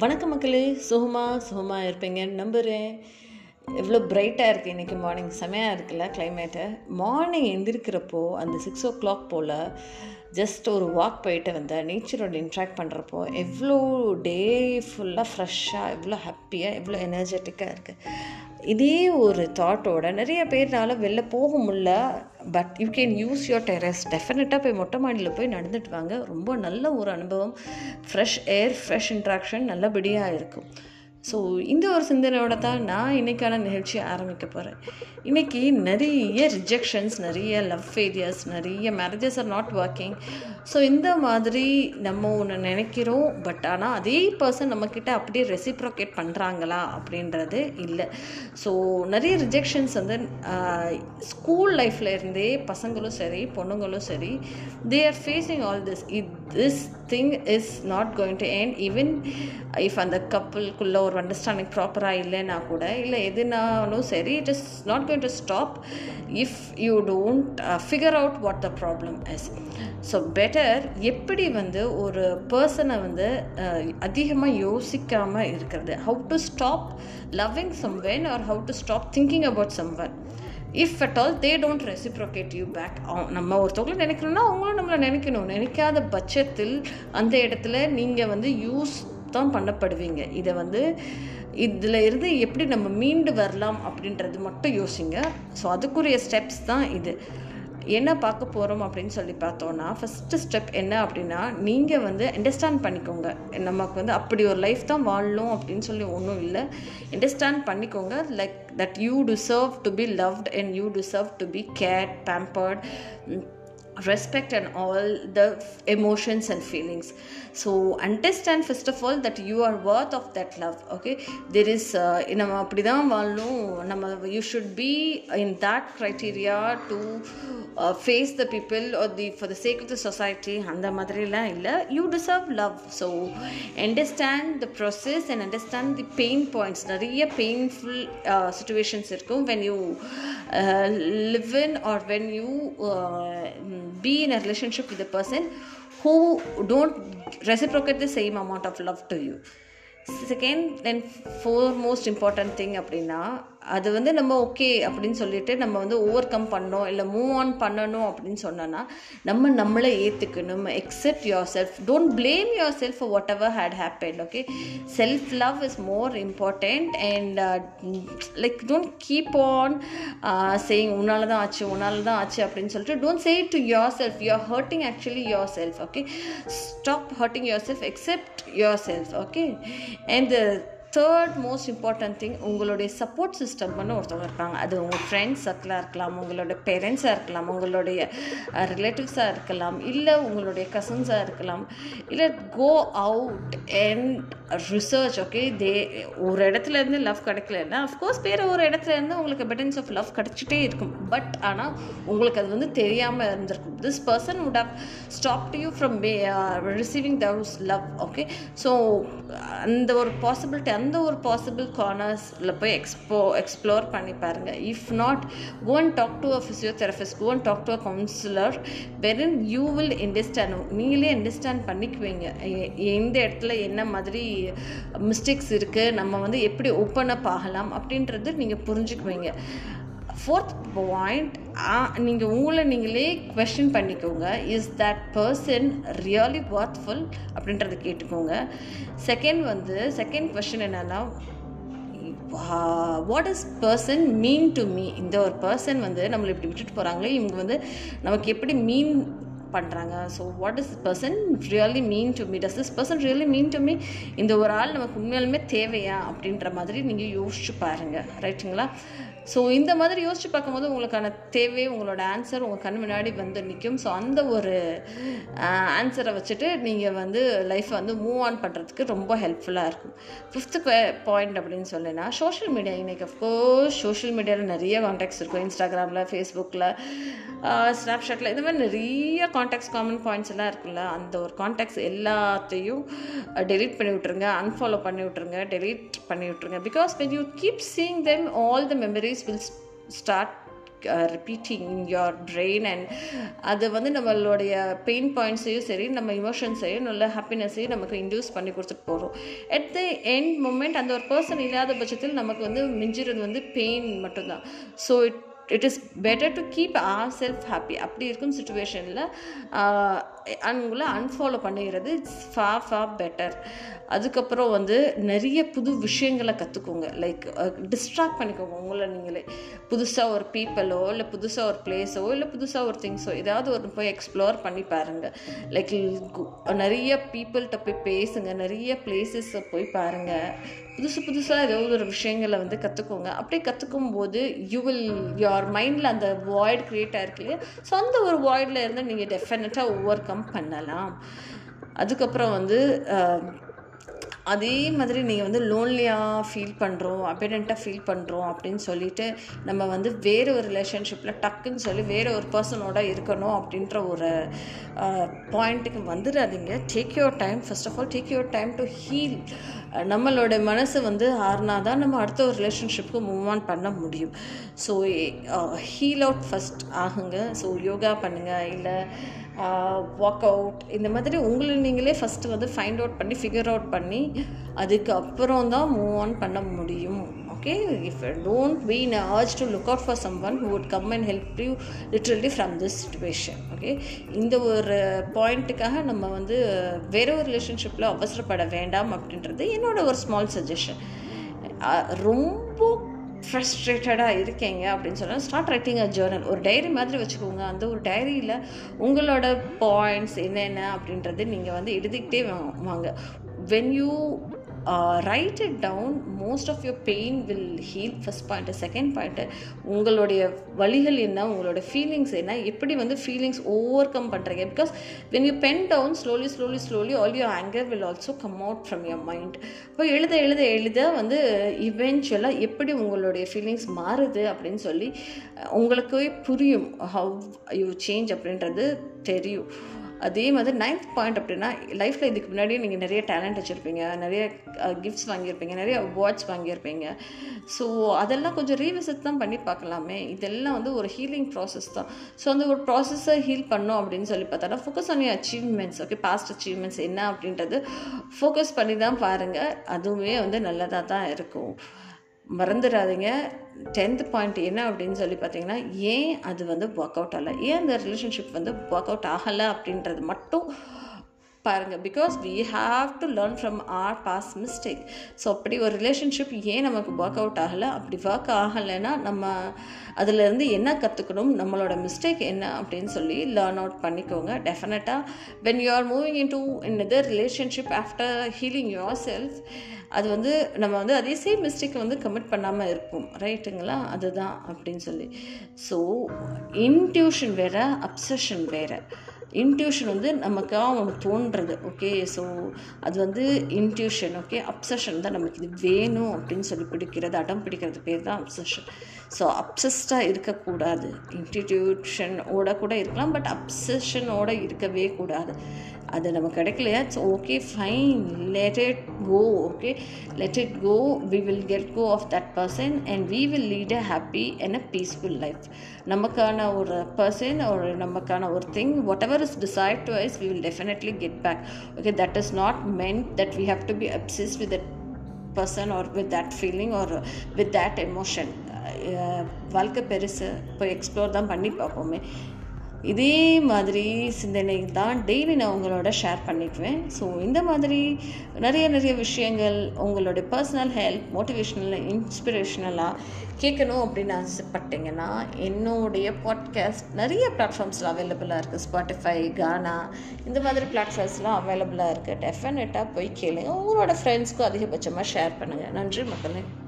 வணக்கம் மக்களே. சுகமாக சுகமாக இருப்பீங்கன்னு நம்புகிறேன் எவ்வளோ பிரைட்டாக இருக்குது இன்றைக்கி மார்னிங் செமையாக இருக்குல்ல கிளைமேட்டு மார்னிங் எந்திரிக்கிறப்போ அந்த சிக்ஸ் ஓ கிளாக் போல் ஜஸ்ட் ஒரு வாக் போயிட்டு வந்தேன் நேச்சரோட இன்ட்ராக்ட் பண்ணுறப்போ எவ்வளோ டே ஃபுல்லாக ஃப்ரெஷ்ஷாக எவ்வளோ ஹாப்பியாக எவ்வளோ எனர்ஜெட்டிக்காக இருக்குது இதே ஒரு தாட்டோட நிறைய பேர்னால வெளில போக முடில but you can use your terrace டெஃபினட்டாக போய் மொட்டை மாடியில் போய் நடந்துட்டு வாங்க. ரொம்ப நல்ல ஒரு அனுபவம். ஃப்ரெஷ் ஏர் ஃப்ரெஷ் இன்ட்ராக்ஷன் நல்லபடியாக இருக்கும். ஸோ இந்த ஒரு சிந்தனையோட தான் நான் இன்றைக்கான நிகழ்ச்சியை ஆரம்பிக்க போகிறேன் இன்றைக்கி நிறைய ரிஜெக்ஷன்ஸ் நிறைய லவ் ஃபெயிலியர்ஸ் நிறைய marriages are not working so இந்த மாதிரி நம்ம ஒன்று நினைக்கிறோம். பட் ஆனால் அதே பர்சன் நம்மக்கிட்ட அப்படியே ரெசிப்ரோகேட் பண்ணுறாங்களா அப்படின்றது இல்லை. ஸோ நிறைய ரிஜெக்ஷன்ஸ் வந்து ஸ்கூல் லைஃப்பில் இருந்தே பசங்களும் சரி பொண்ணுங்களும் சரி they are facing all this it this thing is not going to end even if அந்த கப்புளுக்குள்ளே ஒரு அண்டர்ஸ்டாண்டிங் ப்ராப்பராக இல்லைன்னா கூட இல்லை எதுனாலும் சரி it is not going to stop if you don't figure out what the problem is so better எப்படி வந்து ஒரு பர்சனை வந்து அதிகமாக யோசிக்காமல் இருக்கிறது? How to stop loving someone or how to stop thinking about someone if at all they don't reciprocate you back நம்ம ஒருத்தவங்கள நினைக்கணும்னா அவங்களும் நம்மளை நினைக்கணும். நினைக்காத பட்சத்தில் அந்த இடத்துல நீங்கள் வந்து யூஸ் தான் பண்ணப்படுவீங்க. இதை வந்து இதில் இருந்து எப்படி நம்ம மீண்டு வரலாம் அப்படின்றது மட்டும் யோசிங்க. ஸோ அதுக்குரிய ஸ்டெப்ஸ் தான் இது. என்ன பார்க்க போகிறோம் அப்படின்னு சொல்லி பார்த்தோன்னா ஃபஸ்ட்டு ஸ்டெப் என்ன அப்படின்னா நீங்கள் வந்து அண்டர்ஸ்டாண்ட் பண்ணிக்கோங்க. நமக்கு வந்து அப்படி ஒரு லைஃப் தான் வாழணும் அப்படின்னு சொல்லி ஒன்றும் இல்லை. அண்டர்ஸ்டாண்ட் பண்ணிக்கோங்க like that you deserve to be loved and you deserve to be cared pampered respect and all the emotions and feelings. So understand first of all that you are worth of that love okay? There is uh, நம்ம அப்படி தான் வாழணும். நம்ம you should be in that criteria to face the people are the for the sake of the society அந்த மாதிரிலாம் இல்லை. You deserve love so understand the process and understand the pain points நிறைய painful situations uh, இருக்கும் when you live in or when you be in a relationship with a person who don't reciprocate the same amount of love to you second and for most important thing அப்படின்னா அது வந்து நம்ம okay அப்படின்னு சொல்லிட்டு நம்ம வந்து over come பண்ணோம் இல்லை மூவ் ஆன் பண்ணணும் அப்படின்னு சொன்னோன்னா நம்ம நம்மளை ஏற்றுக்கணும் accept yourself don't blame yourself whatever had happen okay self love is more important and like don't keep on saying உன்னால தான் ஆச்சு உன்னால் தான் ஆச்சு அப்படின்னு சொல்லிட்டு don't say to yourself you are hurting actually yourself okay stop hurting yourself accept yourself okay and third most important thing உங்களுடைய support சிஸ்டம்னு ஒருத்தவங்க இருப்பாங்க அது உங்கள் ஃப்ரெண்ட்ஸ் சர்க்கிளாக இருக்கலாம் உங்களோட பேரண்ட்ஸாக இருக்கலாம் உங்களுடைய ரிலேட்டிவ்ஸாக இருக்கலாம் இல்லை உங்களுடைய கசின்ஸாக இருக்கலாம். இல்லை go out and research okay they ஒரு இடத்துல இருந்து லவ் கிடைக்கலன்னா அஃப்கோர்ஸ் வேறு ஒரு இடத்துல இருந்து உங்களுக்கு பெட்டன்ஸ் ஆஃப் லவ் கிடச்சிட்டே இருக்கும். பட் ஆனால் உங்களுக்கு அது வந்து தெரியாமல் இருந்திருக்கும். This person would have stop you from receiving those love okay so அந்த ஒரு பாசிபிலிட்டி அந்த ஒரு பாசிபிள் கார்னர்ஸில் போய் எக்ஸ்போ எக்ஸ்ப்ளோர் பண்ணி பாருங்கள் if not gone talk to a physiotherapist go talk to a counsellor வெறும் யூ வில் அண்டர்ஸ்டாண்ட் நீங்களே understand பண்ணிக்குவீங்க. எந்த இடத்துல என்ன மாதிரி மிஸ்டேக்ஸ் இருக்குது நம்ம வந்து எப்படி ஓப்பன் அப் ஆகலாம் அப்படின்றது நீங்கள் புரிஞ்சுக்குவீங்க. ஃபோர்த் பாயிண்ட் நீங்கள் உங்களை நீங்களே கொஷின் பண்ணிக்கோங்க. Is that person really worthful அப்படின்றத கேட்டுக்கோங்க. செகண்ட் வந்து செகண்ட் கொஷின் என்னென்னா what is person mean to me இந்த ஒரு பர்சன் வந்து நம்மளை இப்படி விட்டுட்டு போகிறாங்களே இவங்க வந்து நமக்கு எப்படி மீன் பண்ணுறாங்க so what is person really mean to me does this person really mean to me இந்த ஒரு ஆள் நமக்கு உண்மையாலுமே தேவையா? அப்படின்ற மாதிரி நீங்கள் யோசிச்சு பாருங்கள் ரைட்டுங்களா ஸோ இந்த மாதிரி யோசிச்சு பார்க்கும்போது உங்களுக்கான தேவை உங்களோட ஆன்சர் உங்கள் கண் முன்னாடி வந்து நிற்கும் ஸோ அந்த ஒரு ஆன்சரை வச்சுட்டு நீங்கள் வந்து லைஃப்பை வந்து மூவ் ஆன் பண்ணுறதுக்கு ரொம்ப ஹெல்ப்ஃபுல்லாக இருக்கும். ஃபிஃப்த்து பாயிண்ட் அப்படின்னு சொல்லினா சோஷியல் மீடியா இன்றைக்கி அஃப்கோர்ஸ் சோஷியல் மீடியாவில் நிறைய காண்டாக்ட்ஸ் இருக்கும். இன்ஸ்டாகிராமில் ஃபேஸ்புக்கில் ஸ்னாப்ஷாட்டில் இந்த மாதிரி நிறைய காண்டாக்ட்ஸ் காமன் பாயிண்ட்ஸ் எல்லாம் இருக்குல்ல அந்த ஒரு காண்டாக்ட்ஸ் எல்லாத்தையும் டெலீட் பண்ணி விட்ருங்க அன்ஃபாலோ பண்ணி விட்ருங்க டெலீட் பண்ணி விட்ருங்க because when you keep seeing them all the memories will start repeating in your brain and அது வந்து நம்மளுடைய பெயின் பாயிண்ட்ஸையும் சரி நம்ம இமோஷன்ஸையும் நல்ல ஹாப்பினஸையும் நமக்கு இன்டியூஸ் பண்ணி கொடுத்துட்டு போகிறோம் அட் த எண்ட் மூமெண்ட் அந்த ஒரு பர்சன் இல்லாத பட்சத்தில் நமக்கு வந்து மிஞ்சிறது வந்து பெயின் மட்டும்தான். So it it is better to keep our self happy அப்படி இருக்கும் சுச்சுவேஷனில் அவங்கள அன்ஃபாலோ பண்ணிடுறது இட்ஸ் ஃபா ஃபா பெட்டர் அதுக்கப்புறம் வந்து நிறைய புது விஷயங்களை கற்றுக்கோங்க லைக் டிஸ்ட்ராக்ட் பண்ணிக்கோங்க உங்களை நீங்களே. புதுசாக ஒரு பீப்பிளோ இல்லை புதுசாக ஒரு பிளேஸோ இல்லை புதுசாக ஒரு திங்ஸோ ஏதாவது ஒரு போய் எக்ஸ்ப்ளோர் பண்ணி பாருங்கள் லைக் நிறைய பீப்புள்கிட்ட போய் பேசுங்க. நிறைய பிளேசஸை போய் பாருங்கள் புதுசு புதுசாக ஏதாவது ஒரு விஷயங்களை வந்து கற்றுக்கோங்க அப்படியே கற்றுக்கும் போது யூ வில் யுவர் மைண்டில் அந்த வாய்ட் க்ரியேட் ஆகிருக்கு இல்லையா? ஸோ அந்த ஒரு வாய்டில் இருந்து நீங்கள் டெஃபினட்டாக ஓவர் கம் பண்ணலாம் அதுக்கப்புறம் வந்து அதே மாதிரி நீங்கள் வந்து லோன்லியாக ஃபீல் பண்ணுறோம் அபெடண்ட்டாக ஃபீல் பண்ணுறோம் அப்படின்னு சொல்லிட்டு நம்ம வந்து வேறு ஒரு ரிலேஷன்ஷிப்பில் டக்குன்னு சொல்லி வேறு ஒரு பர்சனோட இருக்கணும் அப்படின்ற ஒரு பாயிண்ட்டுக்கு வந்துடாதீங்க take your time first of all take your time to heal நம்மளோட மனசு வந்து ஆறுனா தான் நம்ம அடுத்த ஒரு ரிலேஷன்ஷிப்புக்கு மூவ் ஆன் பண்ண முடியும். ஸோ ஹீல் அவுட் ஃபஸ்ட் ஆகுங்க. ஸோ யோகா பண்ணுங்கள் இல்லை ஒர்க் அவுட் இந்த மாதிரி உங்களை நீங்களே ஃபஸ்ட்டு வந்து ஃபைண்ட் அவுட் பண்ணி ஃபிகர் அவுட் பண்ணி அதுக்கப்புறம் தான் மூவ் ஆன் பண்ண முடியும். Okay if don't be in urge to look out for someone who would come and help you literally from this situation okay இந்த ஒரு பாயிண்ட்டுக்காக நம்ம வந்து வேற ஒரு ரிலேஷன்ஷிப்பில் அவசரப்பட வேண்டாம் அப்படின்றது என்னோட ஒரு ஸ்மால் சஜஷன் ரொம்ப ஃப்ரஸ்ட்ரேட்டடாக இருக்கீங்க அப்படின்னு சொன்னால் ஸ்டார்ட் ரைட்டிங் அ ஜேர்னல் ஒரு டைரி மாதிரி வச்சுக்கோங்க. அந்த ஒரு டைரியில் உங்களோட பாயிண்ட்ஸ் என்னென்ன அப்படின்றது நீங்கள் வந்து எழுதிக்கிட்டே வாங்க. When you write it down most of your pain will heal first point second point உங்களுடைய வழிகள் என்ன? உங்களோட ஃபீலிங்ஸ் என்ன? எப்படி வந்து ஃபீலிங்ஸ் ஓவர் கம் பண்ணுறீங்க because when you pen down slowly slowly slowly all your anger will also come out from your mind இப்போ எழுத எழுத எழுத வந்து இவென்ச்சுவலாக எப்படி உங்களுடைய ஃபீலிங்ஸ் மாறுது அப்படின்னு சொல்லி உங்களுக்கு புரியும் ஹவ் யூ சேஞ்ச் அப்படின்றது தெரியும். அதே மாதிரி நைன்த் பாயிண்ட் அப்படின்னா லைஃப்பில் இதுக்கு முன்னாடியே நீங்கள் நிறைய டேலண்ட் வச்சுருப்பீங்க நிறைய கிஃப்ட்ஸ் வாங்கியிருப்பீங்க நிறைய அவார்ட்ஸ் வாங்கியிருப்பீங்க. ஸோ அதெல்லாம் கொஞ்சம் ரீவிசிட் தான் பண்ணி பார்க்கலாமே. இதெல்லாம் வந்து ஒரு ஹீலிங் ப்ராசஸ் தான். ஸோ அந்த ஒரு ப்ராசஸை ஹீல் பண்ணோம் அப்படின்னு சொல்லி பார்த்தோன்னா focus on achievements okay past achievements என்ன அப்படின்றது ஃபோக்கஸ் பண்ணி தான் பாருங்கள் அதுவுமே வந்து நல்லதாக தான் இருக்கும். மறந்துடாதீங்க. டென்த் பாயிண்ட் என்ன அப்படின்னு சொல்லி பார்த்தீங்கன்னா ஏன் அது வந்து ஒர்க் அவுட் ஆகலை? ஏன் அந்த ரிலேஷன்ஷிப் வந்து ஒர்க் அவுட் ஆகலை அப்படின்றது மட்டும் பாருங்கள் because we have to learn from our past mistake so அப்படி ஒரு ரிலேஷன்ஷிப் ஏன் நமக்கு ஒர்க் அவுட் ஆகலை? அப்படி ஒர்க் ஆகலைன்னா நம்ம அதுலேருந்து என்ன கற்றுக்கணும் நம்மளோட மிஸ்டேக் என்ன அப்படின்னு சொல்லி லேர்ன் அவுட் பண்ணிக்கோங்க. டெஃபினட்டாக when you are moving in to in either relationship after healing yourself அது வந்து நம்ம வந்து அதே சேம் மிஸ்டேக்கை வந்து கமிட் பண்ணாமல் இருப்போம். ரைட்டுங்களா அதுதான் அப்படின்னு சொல்லி. ஸோ இன்ட்யூஷன் வேறு அப்சஷன் வேறு. இன்ட்யூஷன் வந்து நமக்காக ஒன்று தோன்றுறது ஓகே ஸோ அது வந்து இன்ட்யூஷன் ஓகே அப்சஷன் தான் நமக்கு இது வேணும் அப்படின்னு சொல்லி பிடிக்கிறது அடம் பிடிக்கிறது பேர் தான் அப்சஷன் ஸோ அப்சஸ்டாக இருக்கக்கூடாது. இன்ஸ்டிடியூஷனோட கூட இருக்கலாம் பட் அப்சஷனோட இருக்கவே கூடாது. அது நம்ம கிடைக்கலையா? It's okay fine let it go okay let it go we will get go off that person and we will lead a happy and a peaceful life நமக்கான ஒரு பர்சன் ஒரு நமக்கான ஒரு thing whatever is decide to us we will definitely get back okay that is not meant that we have to be obsess with that person or with that feeling or with that emotion வாழ்க்கை பெருசு போய் explore தான் பண்ணி பார்ப்போமே. இதே மாதிரி சிந்தனை தான் டெய்லி நான் உங்களோட ஷேர் பண்ணிக்குவேன். ஸோ இந்த மாதிரி நிறைய நிறைய விஷயங்கள் உங்களுடைய பர்சனல் ஹெல்ப் மோட்டிவேஷ்னல் இன்ஸ்பிரேஷனலாக கேட்கணும் அப்படின்னு ஆசைப்பட்டீங்கன்னா என்னுடைய பாட்காஸ்ட் நிறைய பிளாட்ஃபார்ம்ஸில் அவைலபிளாக இருக்குது ஸ்பாட்டிஃபை கானா இந்த மாதிரி பிளாட்ஃபார்ம்ஸ்லாம் அவைலபிளாக இருக்குது டெஃபினட்டாக போய் கேளுங்க. உங்களோட ஃப்ரெண்ட்ஸ்க்கும் அதிகபட்சமாக ஷேர் பண்ணுங்கள் நன்றி மக்களே.